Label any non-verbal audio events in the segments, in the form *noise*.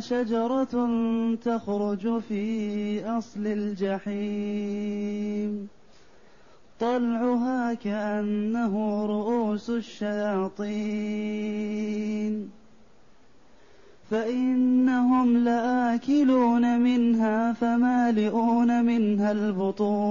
شجرة تخرج في أصل الجحيم. طلعها كأنه رؤوس الشياطين. فإنهم لآكلون منها فمالئون منها البطون.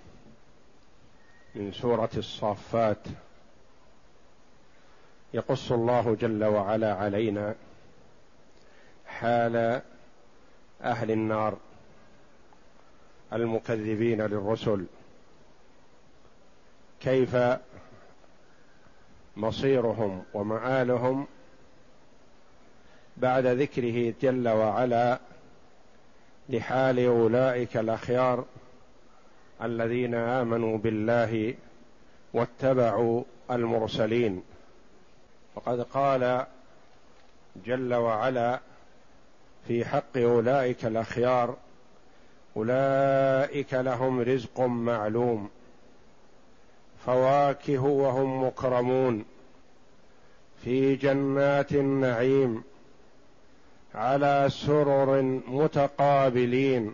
من سورة الصافات. يقص الله جل وعلا علينا حال أهل النار المكذبين للرسل. كيف مصيرهم ومآلهم بعد ذكره جل وعلا لحال أولئك الأخيار الذين آمنوا بالله واتبعوا المرسلين. وقد قال جل وعلا في حق أولئك الأخيار أولئك لهم رزق معلوم فواكه وهم مكرمون. في جنات النعيم على سرر متقابلين.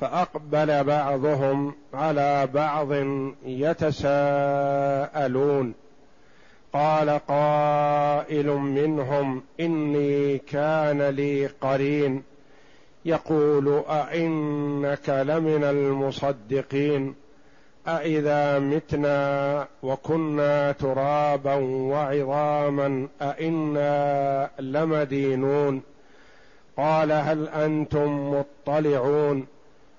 فأقبل بعضهم على بعض يتساءلون. قال قائل منهم إني كان لي قرين. يقول أئنك لمن المصدقين؟ أإذا متنا وكنا ترابا وعظاما أئنا لمدينون؟ قال هل أنتم مطلعون؟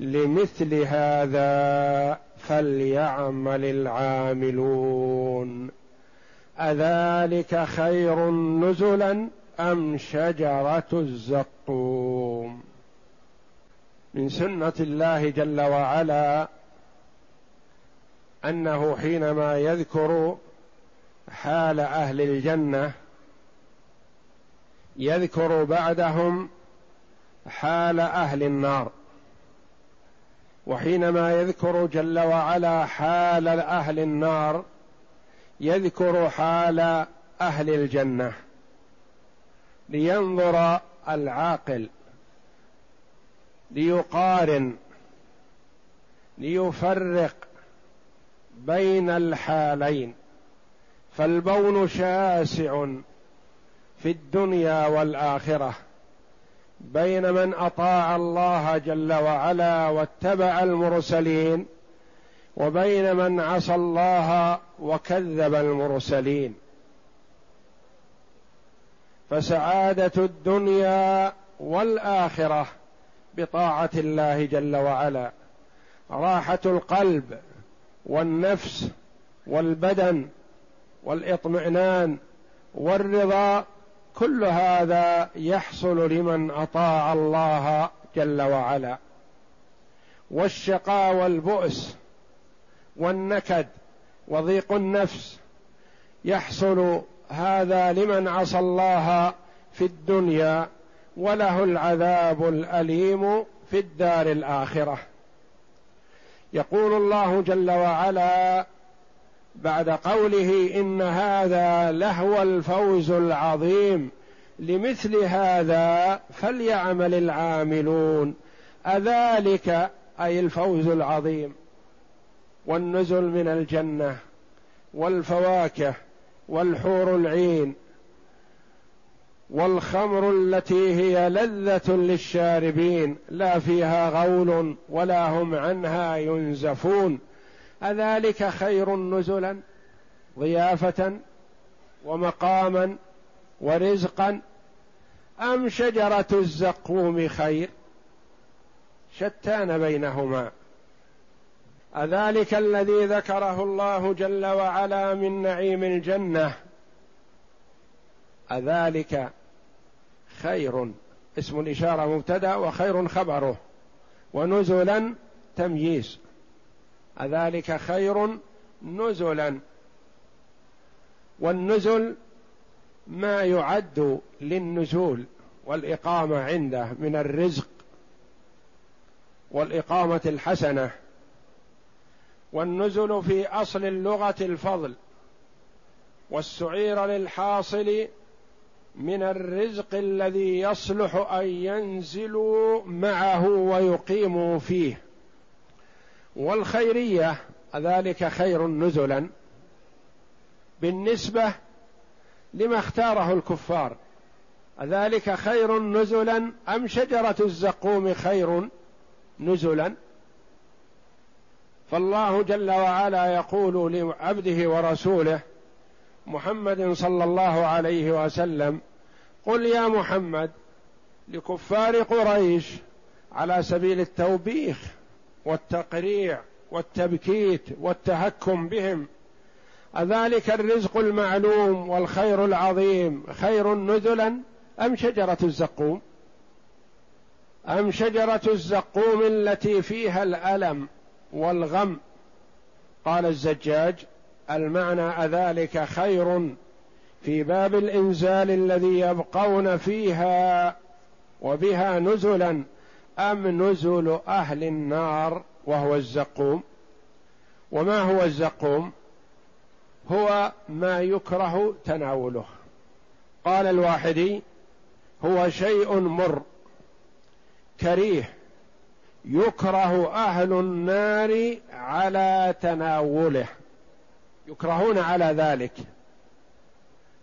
لمثل هذا فليعمل العاملون. أذلك خير نزلا أم شجرة الزقوم؟ من سنة الله جل وعلا أنه حينما يذكر حال أهل الجنة يذكر بعدهم حال أهل النار. وحينما يذكر جل وعلا حال أهل النار يذكر حال أهل الجنة. لينظر العاقل ليقارن ليفرق بين الحالين. فالبون شاسع في الدنيا والآخرة. بين من أطاع الله جل وعلا واتبع المرسلين وبين من عصى الله وكذب المرسلين. فسعادة الدنيا والآخرة بطاعة الله جل وعلا. راحة القلب والنفس والبدن والإطمئنان والرضا كل هذا يحصل لمن أطاع الله جل وعلا. والشقاء والبؤس والنكد وضيق النفس يحصل هذا لمن عصى الله في الدنيا وله العذاب الأليم في الدار الآخرة. يقول الله جل وعلا بعد قوله إن هذا لهو الفوز العظيم لمثل هذا فليعمل العاملون. أذلك أي الفوز العظيم والنزل من الجنة والفواكه والحور العين والخمر التي هي لذة للشاربين لا فيها غول ولا هم عنها ينزفون. أذلك خير نزلا ضيافة ومقاما ورزقا أم شجرة الزقوم خير؟ شتان بينهما. أذلك الذي ذكره الله جل وعلا من نعيم الجنة. أذلك خير اسم الإشارة مبتدأ وخير خبره. ونزلا تمييز. أذلك خير نزلا. والنزل ما يعد للنزول والإقامة عنده من الرزق والإقامة الحسنة. والنزل في أصل اللغة الفضل والسعير للحاصل من الرزق الذي يصلح أن ينزلوا معه ويقيموا فيه. والخيرية ذلك خير نزلا بالنسبة لما اختاره الكفار. ذلك خير نزلا أم شجرة الزقوم خير نزلا؟ فالله جل وعلا يقول لعبده ورسوله محمد صلى الله عليه وسلم قل يا محمد لكفار قريش على سبيل التوبيخ. والتقريع والتبكيت والتهكم بهم. أذلك الرزق المعلوم والخير العظيم. خير نزلا أم شجرة الزقوم؟ أم شجرة الزقوم التي فيها الألم والغم؟ قال الزجاج المعنى أذلك خير في باب الإنزال الذي يبقون فيها وبها نزلا أم نزل أهل النار وهو الزقوم؟ وما هو الزقوم؟ هو ما يكره تناوله. قال الواحدي هو شيء مر كريه يكره أهل النار على تناوله. يكرهون على ذلك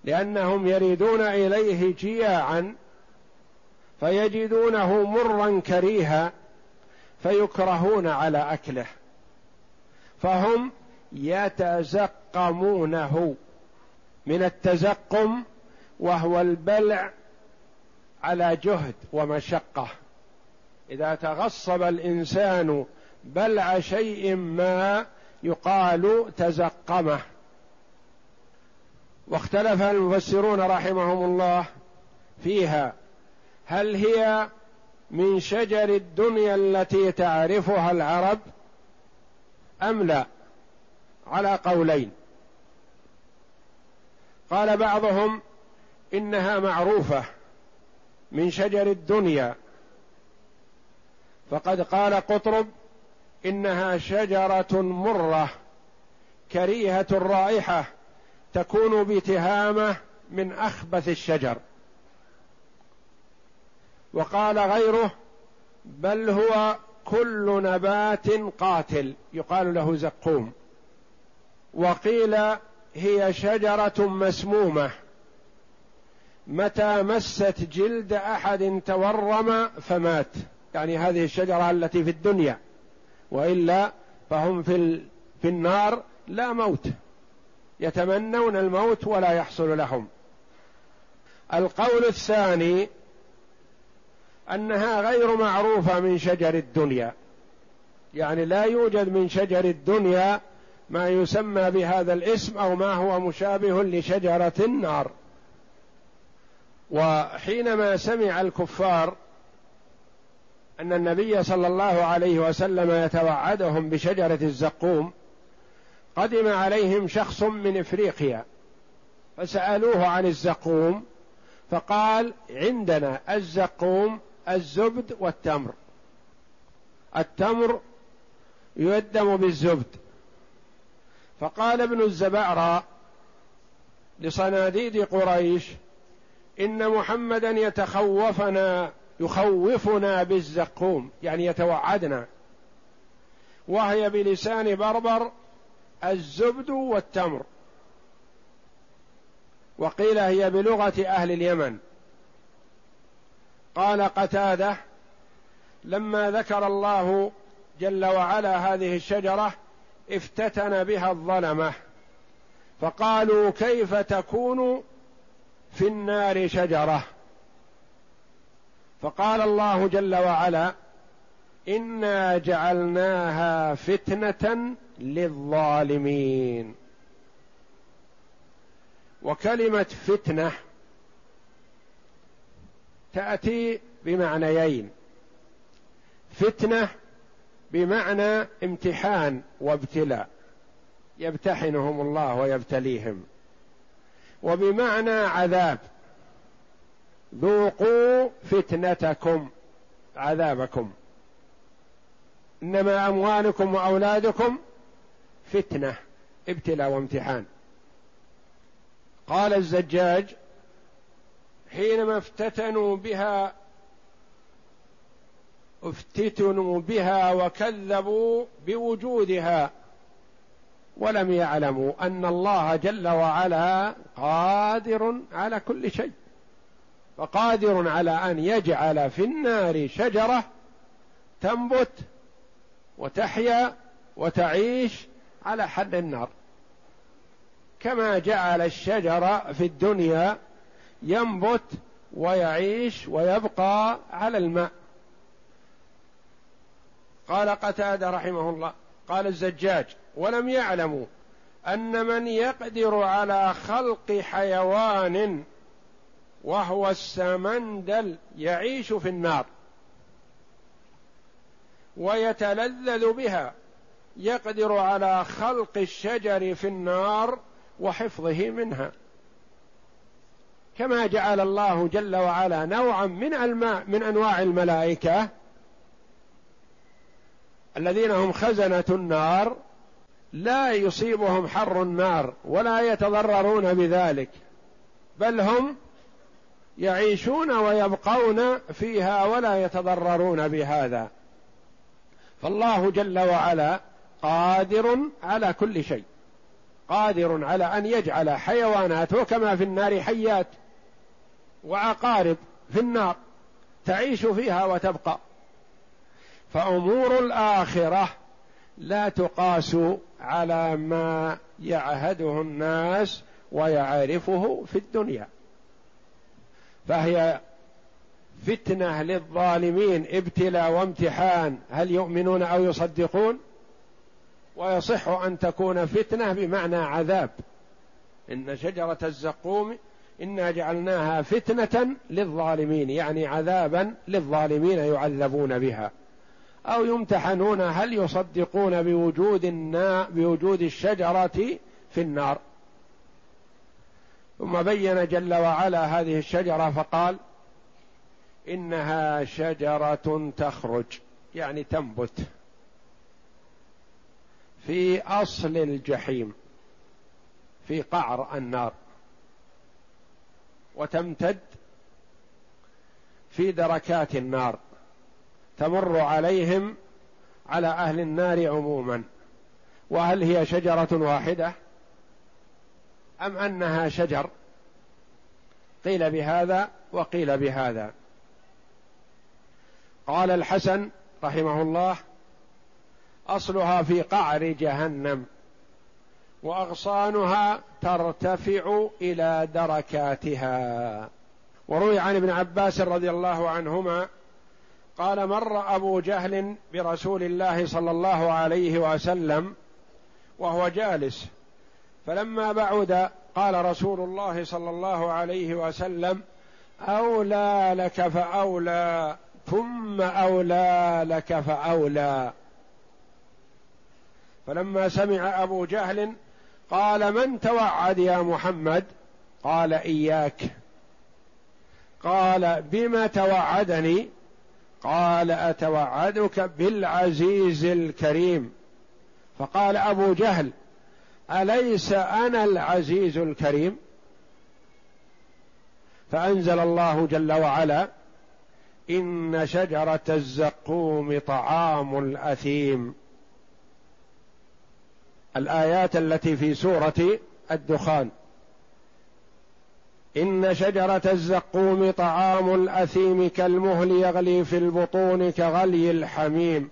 لأنهم يريدون إليه جياعا. فيجدونه مرا كريها فيكرهون على أكله فهم يتزقمونه. من التزقم وهو البلع على جهد ومشقة. إذا تغصب الإنسان بلع شيء ما يقال تزقمه. واختلف المفسرون رحمهم الله فيها هل هي من شجر الدنيا التي تعرفها العرب أم لا؟ على قولين. قال بعضهم إنها معروفة من شجر الدنيا. فقد قال قطرب إنها شجرة مرة كريهة الرائحه تكون بتهامة من أخبث الشجر. وقال غيره بل هو كل نبات قاتل يقال له زقوم. وقيل هي شجرة مسمومة. متى مست جلد أحد تورم فمات. يعني هذه الشجرة التي في الدنيا. وإلا فهم في في النار لا موت. يتمنون الموت ولا يحصل لهم. القول الثاني أنها غير معروفة من شجر الدنيا. يعني لا يوجد من شجر الدنيا ما يسمى بهذا الاسم أو ما هو مشابه لشجرة النار. وحينما سمع الكفار أن النبي صلى الله عليه وسلم يتوعدهم بشجرة الزقوم قدم عليهم شخص من إفريقيا فسألوه عن الزقوم فقال عندنا الزقوم الزبد والتمر. التمر يؤدم بالزبد. فقال ابن الزبعرى لصناديد قريش إن محمدا يتخوفنا يخوفنا بالزقوم يعني يتوعدنا. وهي بلسان بربر الزبد والتمر. وقيل هي بلغة أهل اليمن. قال قتاده لما ذكر الله جل وعلا هذه الشجره افتتن بها الظلمه فقالوا كيف تكون في النار شجره فقال الله جل وعلا إنا جعلناها فتنة للظالمين. وكلمة فتنة تأتي بمعنيين. فتنة بمعنى امتحان وابتلاء. يبتحنهم الله ويبتليهم. وبمعنى عذاب. ذوقوا فتنتكم عذابكم. إنما أموالكم وأولادكم فتنة ابتلاء وامتحان. قال الزجاج حينما افتتنوا بها افتتنوا بها وكذبوا بوجودها ولم يعلموا أن الله جل وعلا قادر على كل شيء فقادر على أن يجعل في النار شجرة تنبت وتحيا وتعيش على حد النار. كما جعل الشجر في الدنيا ينبت ويعيش ويبقى على الماء. قال قتادة رحمه الله قال الزجاج ولم يعلموا أن من يقدر على خلق حيوان وهو السمندل يعيش في النار ويتلذذ بها يقدر على خلق الشجر في النار وحفظه منها. كما جعل الله جل وعلا نوعا من الماء من أنواع الملائكة الذين هم خزنة النار لا يصيبهم حر النار ولا يتضررون بذلك بل هم يعيشون ويبقون فيها ولا يتضررون بهذا. فالله جل وعلا قادر على كل شيء قادر على أن يجعل حيواناته كما في النار حيات. وعقارب في النار تعيش فيها وتبقى. فأمور الآخرة لا تقاس على ما يعهده الناس ويعرفه في الدنيا. فهي فتنة للظالمين ابتلاء وامتحان هل يؤمنون أو يصدقون؟ ويصح أن تكون فتنة بمعنى عذاب. إن شجرة الزقوم إنا جعلناها فتنة للظالمين يعني عذابا للظالمين يعذبون بها. أو يمتحنون هل يصدقون بوجود النا بوجود الشجرة في النار. ثم بين جل وعلا هذه الشجرة فقال إنها شجرة تخرج يعني تنبت في أصل الجحيم في قعر النار. وتمتد في دركات النار تمر عليهم على أهل النار عموما. وهل هي شجرة واحدة؟ أم أنها شجر؟ قيل بهذا وقيل بهذا. قال الحسن رحمه الله أصلها في قعر جهنم. وأغصانها ترتفع إلى دركاتها. وروي عن ابن عباس رضي الله عنهما قال مر أبو جهل برسول الله صلى الله عليه وسلم وهو جالس فلما بعد قال رسول الله صلى الله عليه وسلم أولى لك فأولى ثم أولى لك فأولى. فلما سمع أبو جهل قال من توعد يا محمد؟ قال إياك. قال بما توعدني؟ قال أتوعدك بالعزيز الكريم. فقال أبو جهل أليس أنا العزيز الكريم؟ فأنزل الله جل وعلا إن شجرة الزقوم طعام الأثيم. الآيات التي في سورة الدخان. إن شجرة الزقوم طعام الأثيم كالمهل يغلي في البطون كغلي الحميم.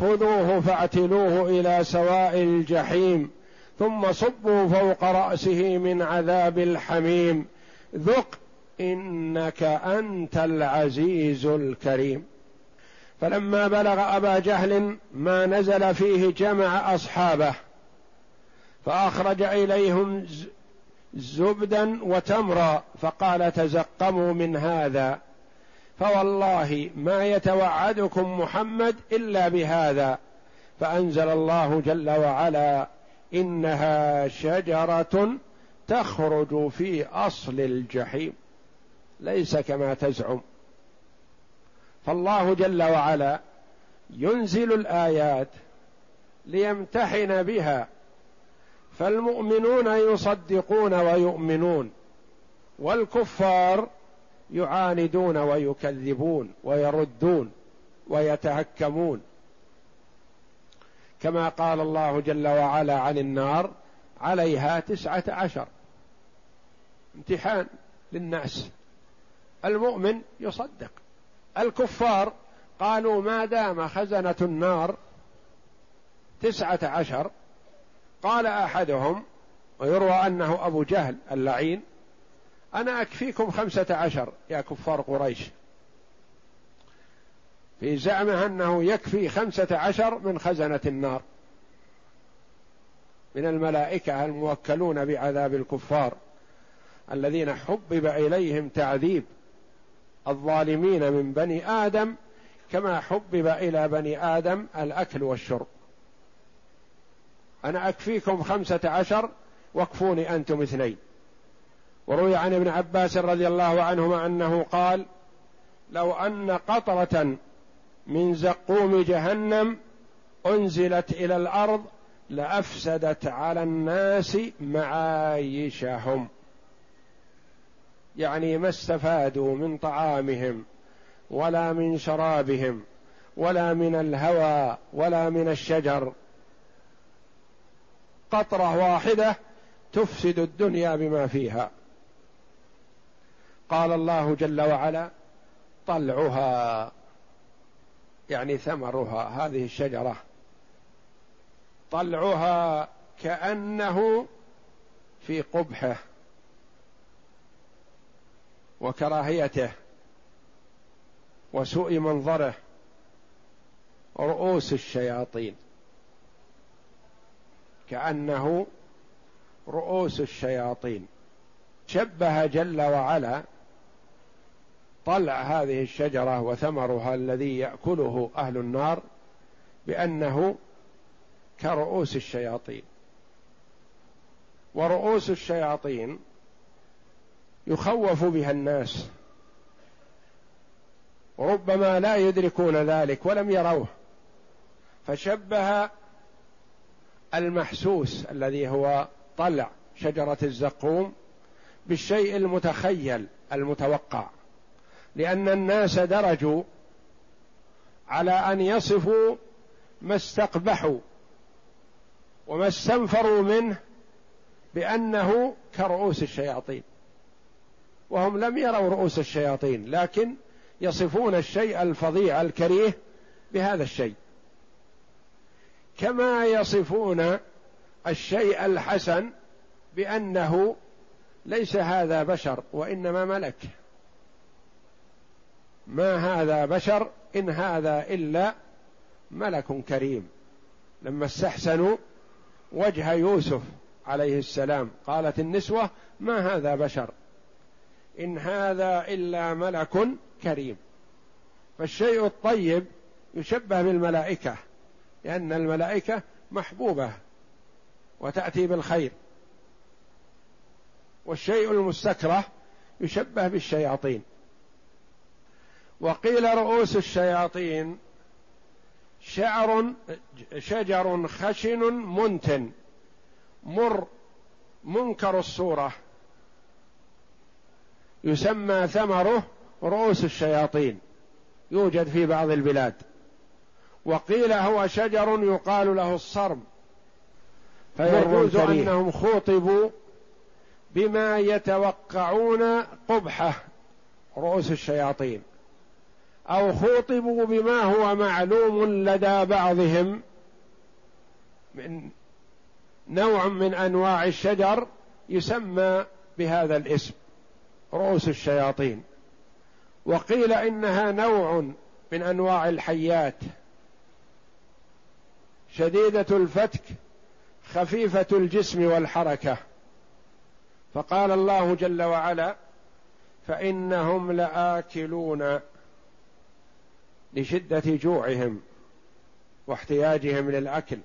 خذوه فاعتلوه إلى سواء الجحيم ثم صبوا فوق رأسه من عذاب الحميم. ذق إنك أنت العزيز الكريم. فلما بلغ أبا جهل ما نزل فيه جمع أصحابه. فأخرج إليهم زبدا وتمرا فقال تزقموا من هذا. فوالله ما يتوعدكم محمد إلا بهذا. فأنزل الله جل وعلا إنها شجرة تخرج في أصل الجحيم. ليس كما تزعم. فالله جل وعلا ينزل الآيات ليمتحن بها فالمؤمنون يصدقون ويؤمنون والكفار يعاندون ويكذبون ويردون ويتهكمون. كما قال الله جل وعلا عن النار عليها تسعة عشر. امتحان للناس. المؤمن يصدق. الكفار قالوا ما دام خزنة النار تسعة عشر قال أحدهم ويروى أنه أبو جهل اللعين أنا أكفيكم خمسة عشر يا كفار قريش. في زعمه أنه يكفي خمسة عشر من خزنة النار. من الملائكة الموكلون بعذاب الكفار الذين حبب إليهم تعذيب الظالمين من بني آدم كما حبب إلى بني آدم الأكل والشرب. أنا أكفيكم خمسة عشر واكفوني أنتم اثنين. وروي عن ابن عباس رضي الله عنهما أنه قال لو أن قطرة من زقوم جهنم أنزلت إلى الأرض لأفسدت على الناس معايشهم. يعني ما استفادوا من طعامهم ولا من شرابهم ولا من الهوى ولا من الشجر. قطرة واحدة تفسد الدنيا بما فيها. قال الله جل وعلا طلعها يعني ثمرها هذه الشجرة. طلعها كأنه في قبحه وكراهيته وسوء منظره رؤوس الشياطين. كأنه رؤوس الشياطين. شبه جل وعلا طلع هذه الشجرة وثمرها الذي يأكله أهل النار بأنه كرؤوس الشياطين. ورؤوس الشياطين يخوف بها الناس. وربما لا يدركون ذلك ولم يروه. فشبه المحسوس الذي هو طلع شجرة الزقوم بالشيء المتخيل المتوقع لأن الناس درجوا على أن يصفوا ما استقبحوا وما استنفروا منه بأنه كرؤوس الشياطين وهم لم يروا رؤوس الشياطين لكن يصفون الشيء الفظيع الكريه بهذا الشيء. كما يصفون الشيء الحسن بأنه ليس هذا بشر وإنما ملك. ما هذا بشر إن هذا إلا ملك كريم. لما استحسنوا وجه يوسف عليه السلام قالت النسوة ما هذا بشر؟ إن هذا إلا ملك كريم. فالشيء الطيب يشبه بالملائكة. لأن الملائكة محبوبة وتأتي بالخير. والشيء المستكره يشبه بالشياطين. وقيل رؤوس الشياطين شعر شجر خشن منتن مر منكر الصورة. يسمى ثمره رؤوس الشياطين. يوجد في بعض البلاد. وقيل هو شجر يقال له الصرم. فيجوز أنهم خوطبوا بما يتوقعون قبحة رؤوس الشياطين أو خوطبوا بما هو معلوم لدى بعضهم من نوع من أنواع الشجر يسمى بهذا الاسم رؤوس الشياطين. وقيل إنها نوع من أنواع الحيات. شديدة الفتك خفيفة الجسم والحركة. فقال الله جل وعلا فإنهم لآكلون لشدة جوعهم واحتياجهم للأكل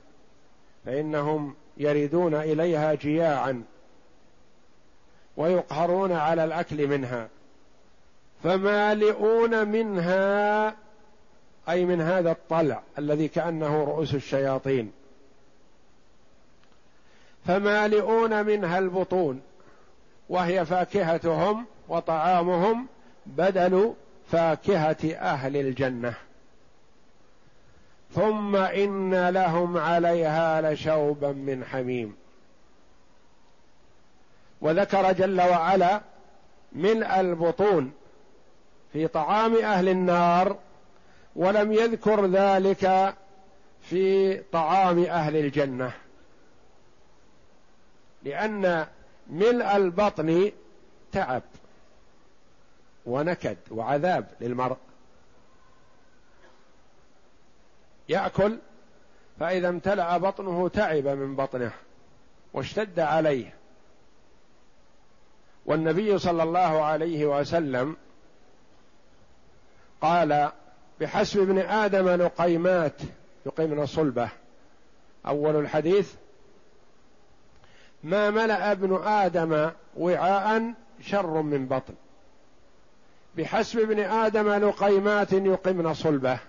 فإنهم يردون إليها جياعا ويقهرون على الأكل منها. فمالئون منها أي من هذا الطلع الذي كأنه رؤوس الشياطين. فمالئون منها البطون وهي فاكهتهم وطعامهم بدل فاكهة أهل الجنة. ثم إن لهم عليها لشوبا من حميم. وذكر جل وعلا ملء البطون في طعام أهل النار ولم يذكر ذلك في طعام أهل الجنة. لأن ملء البطن تعب ونكد وعذاب للمرء. يأكل فإذا امتلأ بطنه تعب من بطنه واشتد عليه. والنبي صلى الله عليه وسلم قال بحسب ابن آدم لقيمات يقيمن صلبة. أول الحديث ما ملأ ابن آدم وعاء شر من بطن. بحسب ابن آدم لقيمات يقمن صلبة.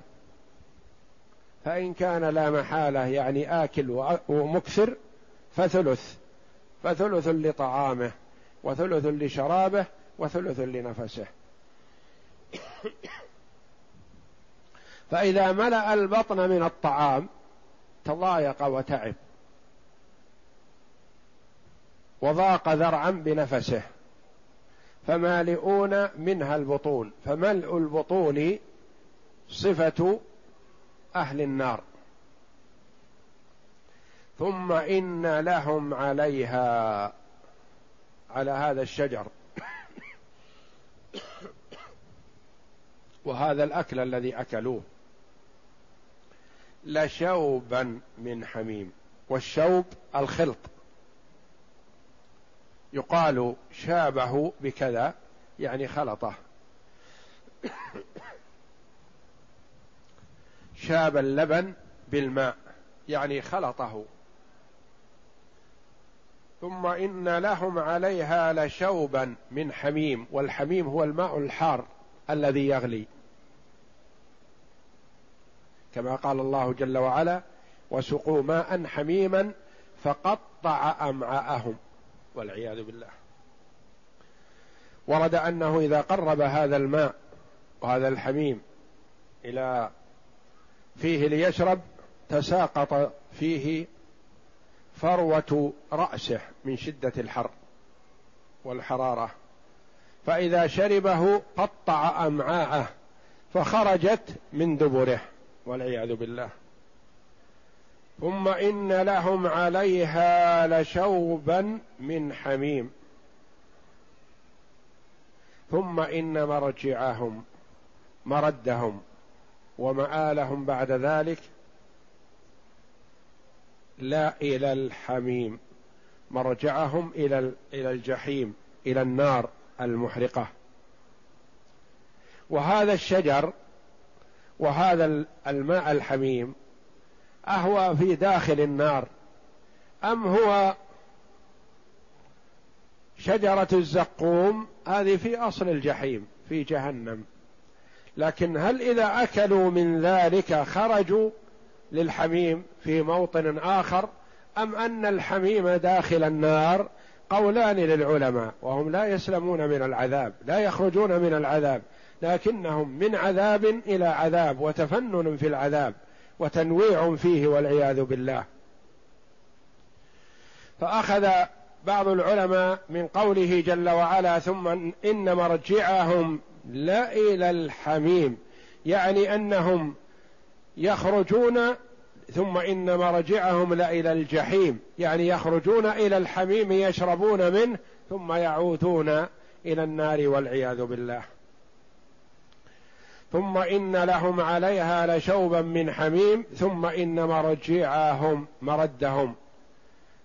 فإن كان لا محالة يعني آكل ومكثر فثلث. فثلث لطعامه وثلث لشرابه وثلث لنفسه. فإذا ملأ البطن من الطعام تضايق وتعب. وضاق ذرعا بنفسه. فمالئون منها البطون. فملء البطون صفة أهل النار. ثم إن لهم عليها. على هذا الشجر. *coughs* وهذا الأكل الذي أكلوه. لشوبا من حميم والشوب الخلط يقال شابه بكذا يعني خلطه. *coughs* شاب اللبن بالماء يعني خلطه. ثم إن لهم عليها لشوبا من حميم والحميم هو الماء الحار الذي يغلي. كما قال الله جل وعلا وسقوا ماء حميما فقطع أمعاءهم. والعياذ بالله. ورد أنه إذا قرب هذا الماء وهذا الحميم إلى فيه ليشرب تساقط فيه فروة رأسه من شدة الحر والحرارة. فإذا شربه قطع أمعاءه فخرجت من دبره. والعياذ بالله. ثم إن لهم عليها لشوبا من حميم. ثم إن مرجعهم مردهم ومآلهم بعد ذلك لا إلى الحميم. مرجعهم إلى إلى الجحيم إلى النار المحرقة. وهذا الشجر وهذا الماء الحميم أهو في داخل النار أم هو شجرة الزقوم؟ هذه في أصل الجحيم في جهنم. لكن هل إذا أكلوا من ذلك خرجوا للحميم في موطن آخر؟ أم أن الحميم داخل النار قولان للعلماء وهم لا يسلمون من العذاب لا يخرجون من العذاب. لكنهم من عذاب إلى عذاب وتفنن في العذاب وتنويع فيه والعياذ بالله. فأخذ بعض العلماء من قوله جل وعلا ثم إن مرجعهم لإلى الحميم يعني أنهم يخرجون ثم إن مرجعهم لإلى الجحيم يعني يخرجون إلى الحميم يشربون منه ثم يعودون إلى النار والعياذ بالله. ثم إن لهم عليها لشوبا من حميم ثم إن مرجعهم مردهم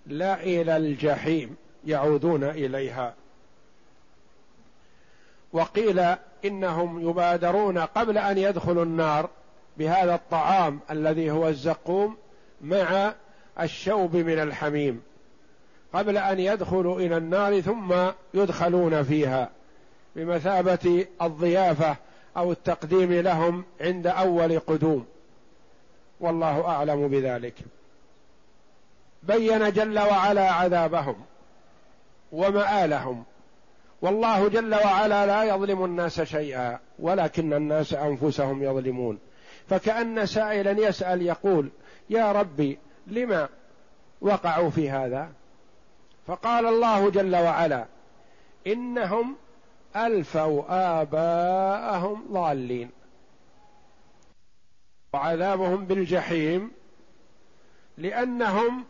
لا إلى الجحيم يعودون إليها. وقيل إنهم يبادرون قبل أن يدخلوا النار بهذا الطعام الذي هو الزقوم مع الشوب من الحميم. قبل أن يدخلوا إلى النار ثم يدخلون فيها بمثابة الضيافة أو التقديم لهم عند أول قدوم. والله أعلم بذلك. بين جل وعلا عذابهم ومآلهم. والله جل وعلا لا يظلم الناس شيئا ولكن الناس أنفسهم يظلمون. فكأن سائلا يسأل يقول يا ربي لما وقعوا في هذا؟ فقال الله جل وعلا إنهم ألفوا آباءهم ضالين. وعذابهم بالجحيم لأنهم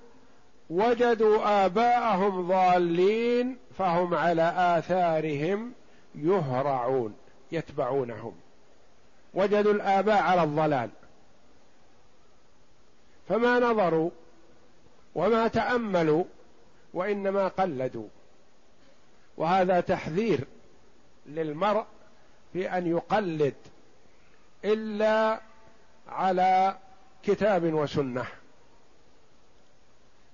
وجدوا آباءهم ضالين فهم على آثارهم يهرعون يتبعونهم. وجدوا الآباء على الضلال. فما نظروا وما تأملوا وإنما قلدوا. وهذا تحذير للمرء في أن يقلد إلا على كتاب وسنة.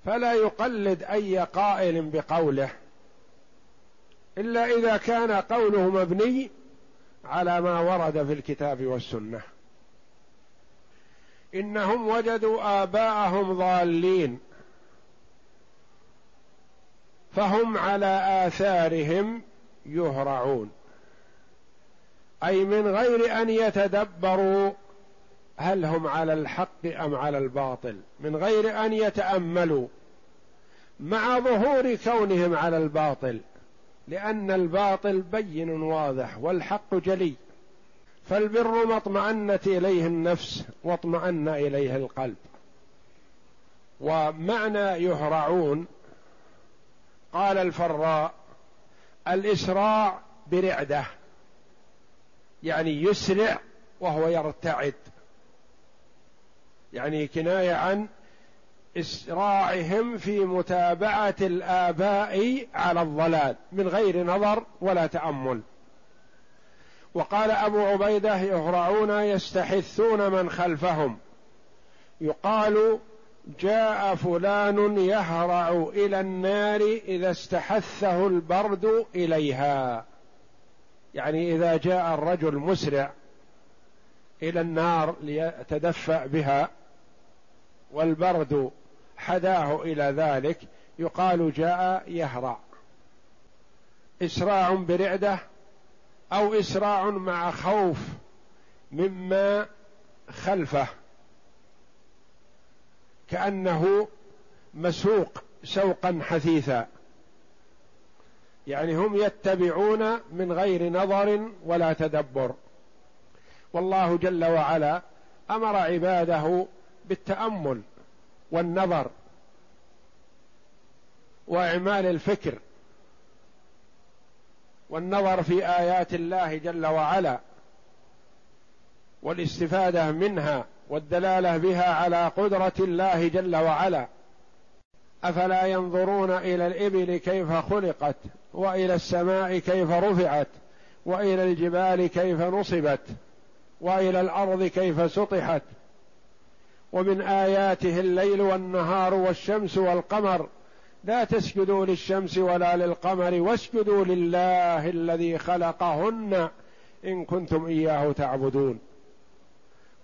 فلا يقلد أي قائل بقوله إلا إذا كان قوله مبني على ما ورد في الكتاب والسنة. إنهم وجدوا آباءهم ضالين فهم على آثارهم يهرعون. أي من غير أن يتدبروا هل هم على الحق أم على الباطل. من غير أن يتأملوا مع ظهور كونهم على الباطل. لأن الباطل بين واضح والحق جلي. فالبر ما اطمأنت إليه النفس واطمأن إليه القلب. ومعنى يهرعون قال الفراء الإسراع برعدة. يعني يسرع وهو يرتعد. يعني كناية عن إسراعهم في متابعة الآباء على الضلال من غير نظر ولا تأمل. وقال أبو عبيدة يهرعون يستحثون من خلفهم. يقال جاء فلان يهرع إلى النار إذا استحثه البرد إليها. يعني إذا جاء الرجل مسرع إلى النار ليتدفأ بها والبرد حداه إلى ذلك يقال جاء يهرع. إسراع برعدة أو إسراع مع خوف مما خلفه. كأنه مسوق سوقا حثيثا. يعني هم يتبعون من غير نظر ولا تدبر. والله جل وعلا أمر عباده بالتأمل والنظر وإعمال الفكر والنظر في آيات الله جل وعلا والاستفادة منها والدلالة بها على قدرة الله جل وعلا. أفلا ينظرون إلى الإبل كيف خلقت وإلى السماء كيف رفعت وإلى الجبال كيف نصبت وإلى الأرض كيف سطحت ومن آياته الليل والنهار والشمس والقمر لا تسجدوا للشمس ولا للقمر واسجدوا لله الذي خلقهن إن كنتم إياه تعبدون.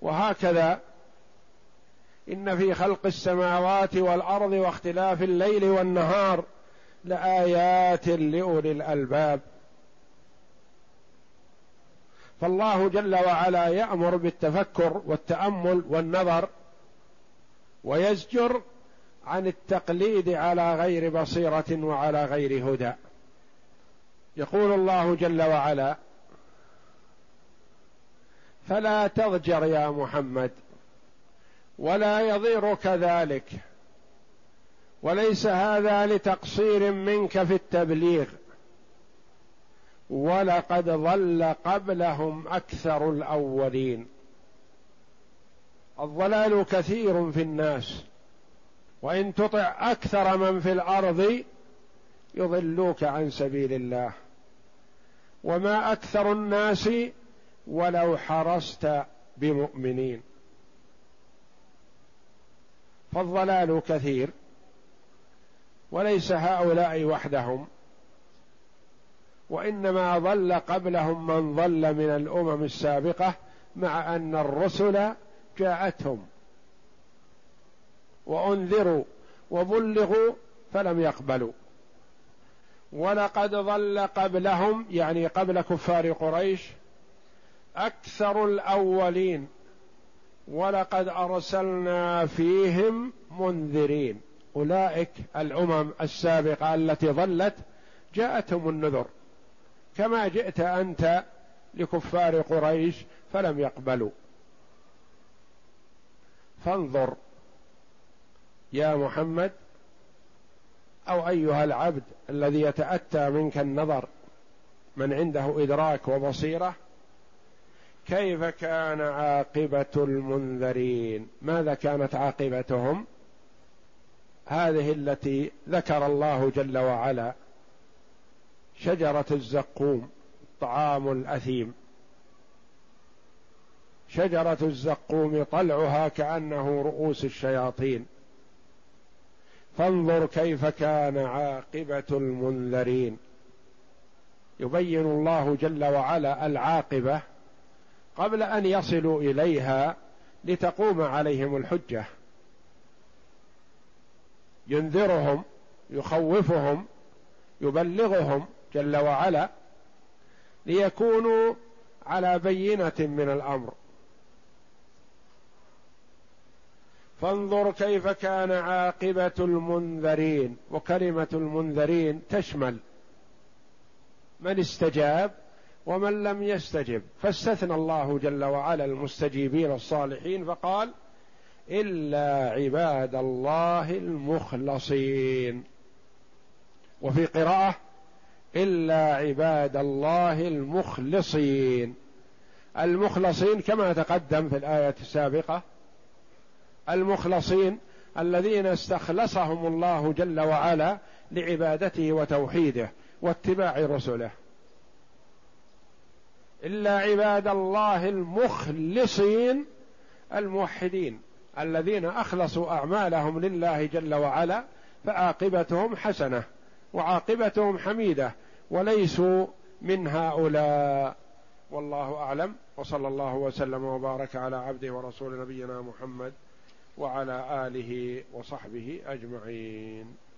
وهكذا إن في خلق السماوات والأرض واختلاف الليل والنهار لآيات لأولي الألباب. فالله جل وعلا يأمر بالتفكر والتأمل والنظر ويزجر عن التقليد على غير بصيرة وعلى غير هدى. يقول الله جل وعلا فلا تضجر يا محمد ولا يضيرك ذلك. وليس هذا لتقصير منك في التبليغ. ولقد ضل قبلهم أكثر الأولين. الضلال كثير في الناس. وإن تطع أكثر من في الأرض يضلوك عن سبيل الله. وما أكثر الناس ولو حرصت بمؤمنين. فالضلال كثير وليس هؤلاء وحدهم وإنما ضل قبلهم من ضل من الأمم السابقة مع أن الرسل جاءتهم وأنذروا وبلغوا فلم يقبلوا. ولقد ضل قبلهم يعني قبل كفار قريش أكثر الأولين ولقد أرسلنا فيهم منذرين. أولئك الأمم السابقة التي ضلت جاءتهم النذر. كما جئت أنت لكفار قريش فلم يقبلوا. فانظر يا محمد أو أيها العبد الذي يتأتى منك النظر من عنده إدراك وبصيرة كيف كان عاقبة المنذرين؟ ماذا كانت عاقبتهم؟ هذه التي ذكر الله جل وعلا شجرة الزقوم طعام الأثيم. شجرة الزقوم طلعها كأنه رؤوس الشياطين. فانظر كيف كان عاقبة المنذرين. يبين الله جل وعلا العاقبة قبل أن يصلوا إليها لتقوم عليهم الحجة. ينذرهم يخوفهم يبلغهم جل وعلا ليكونوا على بينة من الأمر. فانظر كيف كان عاقبة المنذرين وكلمة المنذرين تشمل من استجاب ومن لم يستجب فاستثنى الله جل وعلا المستجيبين الصالحين فقال إلا عباد الله المخلصين. وفي قراءة إلا عباد الله المخلصين. المخلصين كما تقدم في الآية السابقة المخلصين الذين استخلصهم الله جل وعلا لعبادته وتوحيده واتباع رسله. إلا عباد الله المخلصين الموحدين الذين أخلصوا أعمالهم لله جل وعلا فعاقبتهم حسنة وعاقبتهم حميدة وليسوا من هؤلاء. والله أعلم. وصلى الله وسلم وبارك على عبده ورسول نبينا محمد وعلى آله وصحبه أجمعين.